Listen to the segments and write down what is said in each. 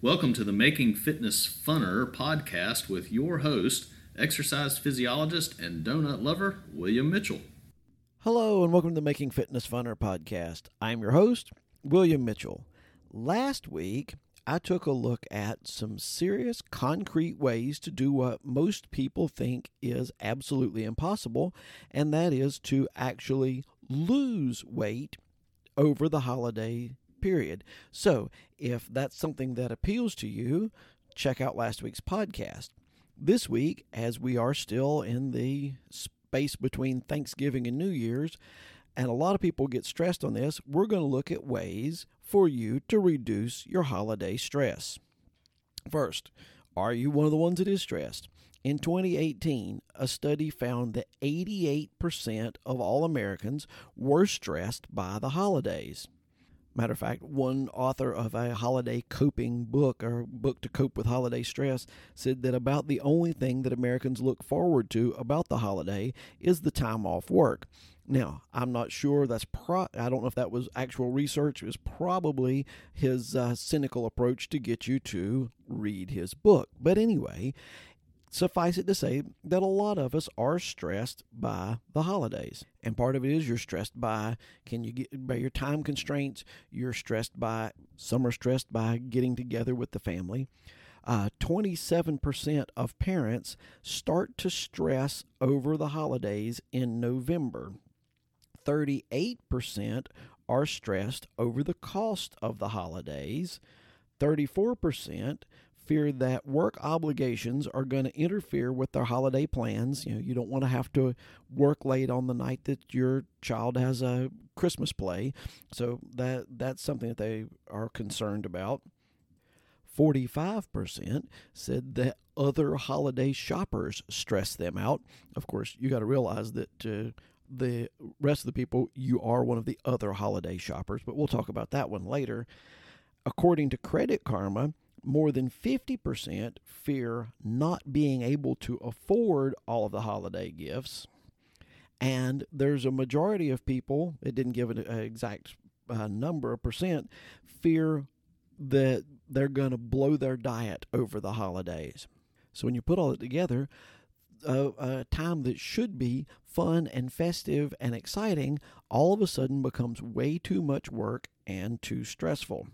Welcome to the Making Fitness Funner podcast with your host, exercise physiologist and donut lover, William Mitchell. Hello, and welcome to the Making Fitness Funner podcast. I'm your host, William Mitchell. Last week, I took a look at some serious, concrete ways to do what most people think is absolutely impossible, and that is to actually lose weight over the holiday period. So, if that's something that appeals to you, check out last week's podcast. This week, as we are still in the space between Thanksgiving and New Year's, and a lot of people get stressed on this, we're going to look at ways for you to reduce your holiday stress. First, are you one of the ones that is stressed? In 2018, a study found that 88% of all Americans were stressed by the holidays. Matter of fact, one author of a holiday coping book or book to cope with holiday stress said that about the only thing that Americans look forward to about the holiday is the time off work. Now, I'm not sure that's pro I don't know if that was actual research. It was probably his uh, cynical approach to get you to read his book. But anyway, suffice it to say that a lot of us are stressed by the holidays. And part of it is you're stressed by can you get by your time constraints, you're stressed by some are stressed by getting together with the family. Uh, 27% of parents start to stress over the holidays in November. 38% are stressed over the cost of the holidays. 34% fear that work obligations are going to interfere with their holiday plans. You know, you don't want to have to work late on the night that your child has a Christmas play. So that that's something that they are concerned about. 45% said that other holiday shoppers stress them out. Of course, you got to realize that uh, the rest of the people, you are one of the other holiday shoppers, but we'll talk about that one later. According to Credit Karma, more than 50% fear not being able to afford all of the holiday gifts. And there's a majority of people, it didn't give an exact uh, number of percent, fear that they're going to blow their diet over the holidays. So when you put all it together, a, a, time that should be fun and festive and exciting all of a sudden becomes way too much work and too stressful.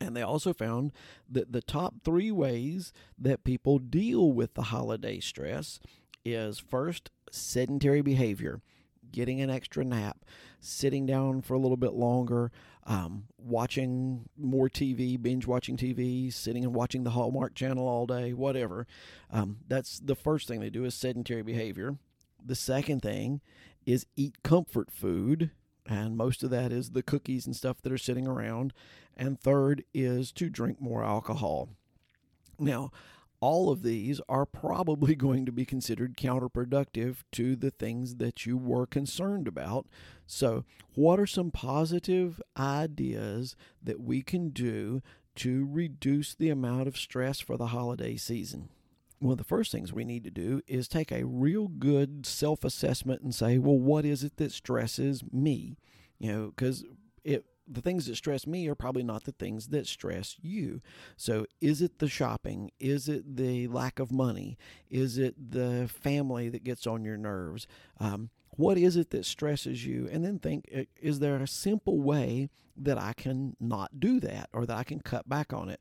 And they also found that the top three ways that people deal with the holiday stress is first, sedentary behavior, getting an extra nap, sitting down for a little bit longer, um, watching more TV, binge watching TV, sitting and watching the Hallmark Channel all day, whatever. Um, that's the first thing they do is sedentary behavior. The second thing is eat comfort food and most of that is the cookies and stuff that are sitting around. And third is to drink more alcohol. Now, all of these are probably going to be considered counterproductive to the things that you were concerned about. So, what are some positive ideas that we can do to reduce the amount of stress for the holiday season? One of the first things we need to do is take a real good self assessment and say, well, what is it that stresses me? You know, because it the things that stress me are probably not the things that stress you. So, is it the shopping? Is it the lack of money? Is it the family that gets on your nerves? Um, what is it that stresses you? And then think, is there a simple way that I can not do that or that I can cut back on it?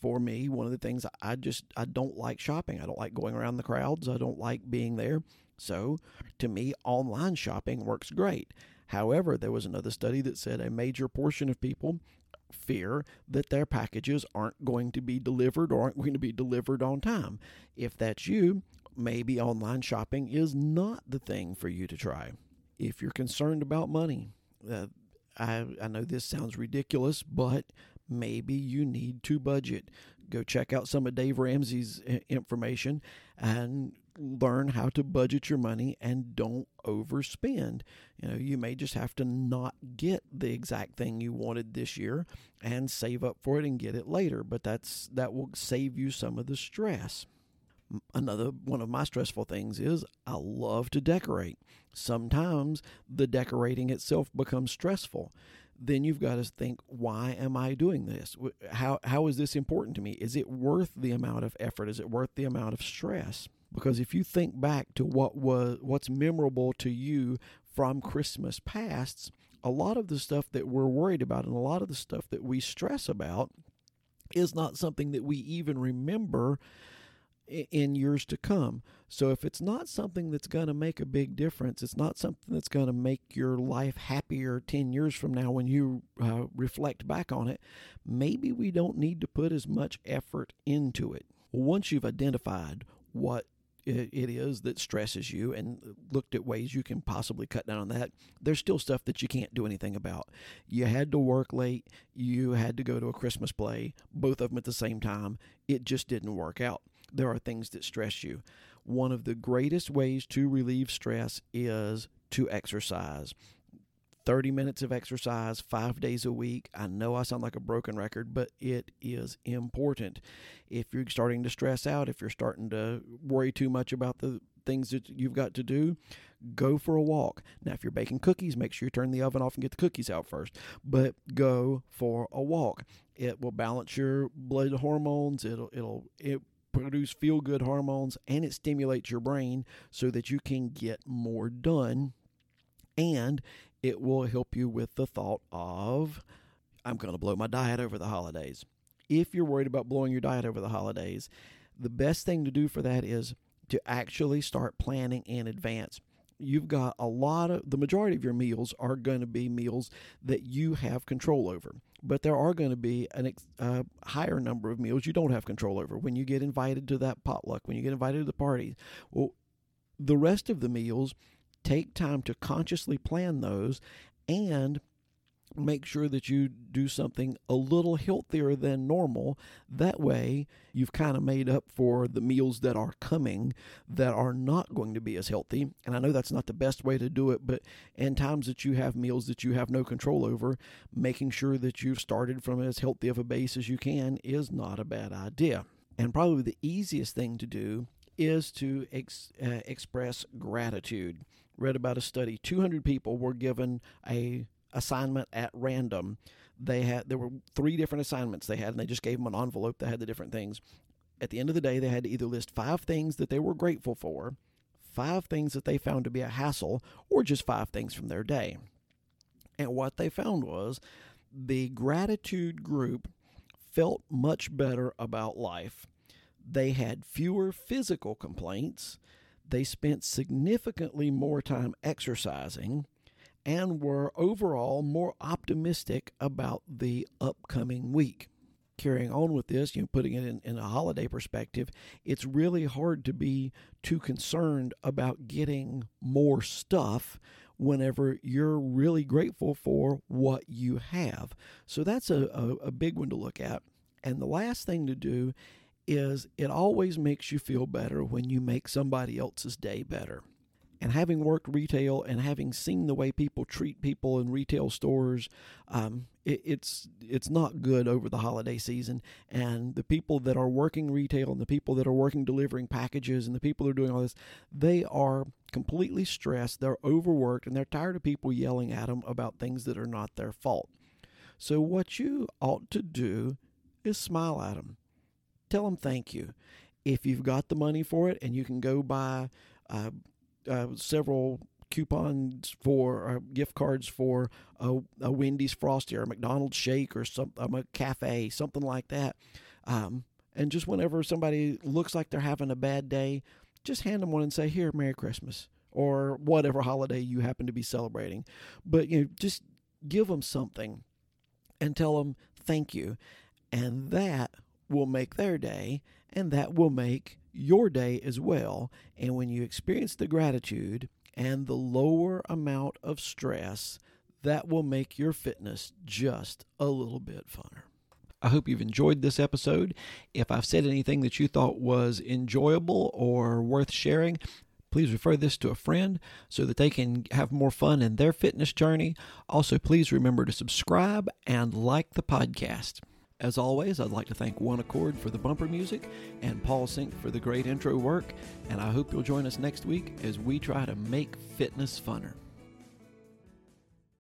For me, one of the things I just I don't like shopping. I don't like going around the crowds. I don't like being there. So, to me, online shopping works great. However, there was another study that said a major portion of people fear that their packages aren't going to be delivered or aren't going to be delivered on time. If that's you, maybe online shopping is not the thing for you to try. If you're concerned about money, uh, I, I know this sounds ridiculous, but maybe you need to budget. Go check out some of Dave Ramsey's uh, information and learn how to budget your money and don't overspend. You know, you may just have to not get the exact thing you wanted this year and save up for it and get it later, but that's that will save you some of the stress. Another one of my stressful things is I love to decorate. Sometimes the decorating itself becomes stressful then you've got to think, why am I doing this? How, how is this important to me? Is it worth the amount of effort? Is it worth the amount of stress? Because if you think back to what was what's memorable to you from Christmas pasts, a lot of the stuff that we're worried about and a lot of the stuff that we stress about is not something that we even remember in years to come. So if it's not something that's going to make a big difference, it's not something that's going to make your life happier 10 years from now when you uh, reflect back on it, maybe we don't need to put as much effort into it. Once you've identified what it is that stresses you and looked at ways you can possibly cut down on that, there's still stuff that you can't do anything about. You had to work late, you had to go to a Christmas play, both of them at the same time. It just didn't work out. There are things that stress you. One of the greatest ways to relieve stress is to exercise. 30 minutes of exercise five days a week. I know I sound like a broken record, but it is important. If you're starting to stress out, if you're starting to worry too much about the things that you've got to do, go for a walk. Now, if you're baking cookies, make sure you turn the oven off and get the cookies out first, but go for a walk. It will balance your blood hormones. It'll, it'll, it produce feel good hormones and it stimulates your brain so that you can get more done and it will help you with the thought of, I'm going to blow my diet over the holidays. If you're worried about blowing your diet over the holidays, the best thing to do for that is to actually start planning in advance. You've got a lot of the majority of your meals are going to be meals that you have control over, but there are going to be a uh, higher number of meals you don't have control over. When you get invited to that potluck, when you get invited to the parties, well, the rest of the meals Take time to consciously plan those and make sure that you do something a little healthier than normal. That way, you've kind of made up for the meals that are coming that are not going to be as healthy. And I know that's not the best way to do it, but in times that you have meals that you have no control over, making sure that you've started from as healthy of a base as you can is not a bad idea. And probably the easiest thing to do is to ex, uh, express gratitude. Read about a study: 200 people were given a assignment at random. They had there were three different assignments they had, and they just gave them an envelope that had the different things. At the end of the day, they had to either list five things that they were grateful for, five things that they found to be a hassle, or just five things from their day. And what they found was the gratitude group felt much better about life they had fewer physical complaints. They spent significantly more time exercising and were overall more optimistic about the upcoming week. Carrying on with this, you know, putting it in, in a holiday perspective, it's really hard to be too concerned about getting more stuff whenever you're really grateful for what you have. So that's a, a, a big one to look at. And the last thing to do is it always makes you feel better when you make somebody else's day better. And having worked retail and having seen the way people treat people in retail stores, um, it, it's it's not good over the holiday season. And the people that are working retail and the people that are working delivering packages and the people that are doing all this, they are completely stressed. They're overworked and they're tired of people yelling at them about things that are not their fault. So what you ought to do is smile at them tell them thank you. If you've got the money for it and you can go buy uh, uh, several coupons for uh, gift cards for a, a, Wendy's Frosty or a McDonald's Shake or some um, a cafe, something like that. Um, and just whenever somebody looks like they're having a bad day, just hand them one and say, "Here, Merry Christmas," or whatever holiday you happen to be celebrating. But you know, just give them something and tell them thank you, and that will make their day, and that will make your day as well. And when you experience the gratitude and the lower amount of stress, that will make your fitness just a little bit funner. I hope you've enjoyed this episode. If I've said anything that you thought was enjoyable or worth sharing, please refer this to a friend so that they can have more fun in their fitness journey. Also, please remember to subscribe and like the podcast. As always, I'd like to thank One Accord for the bumper music and Paul Sink for the great intro work, and I hope you'll join us next week as we try to make fitness funner.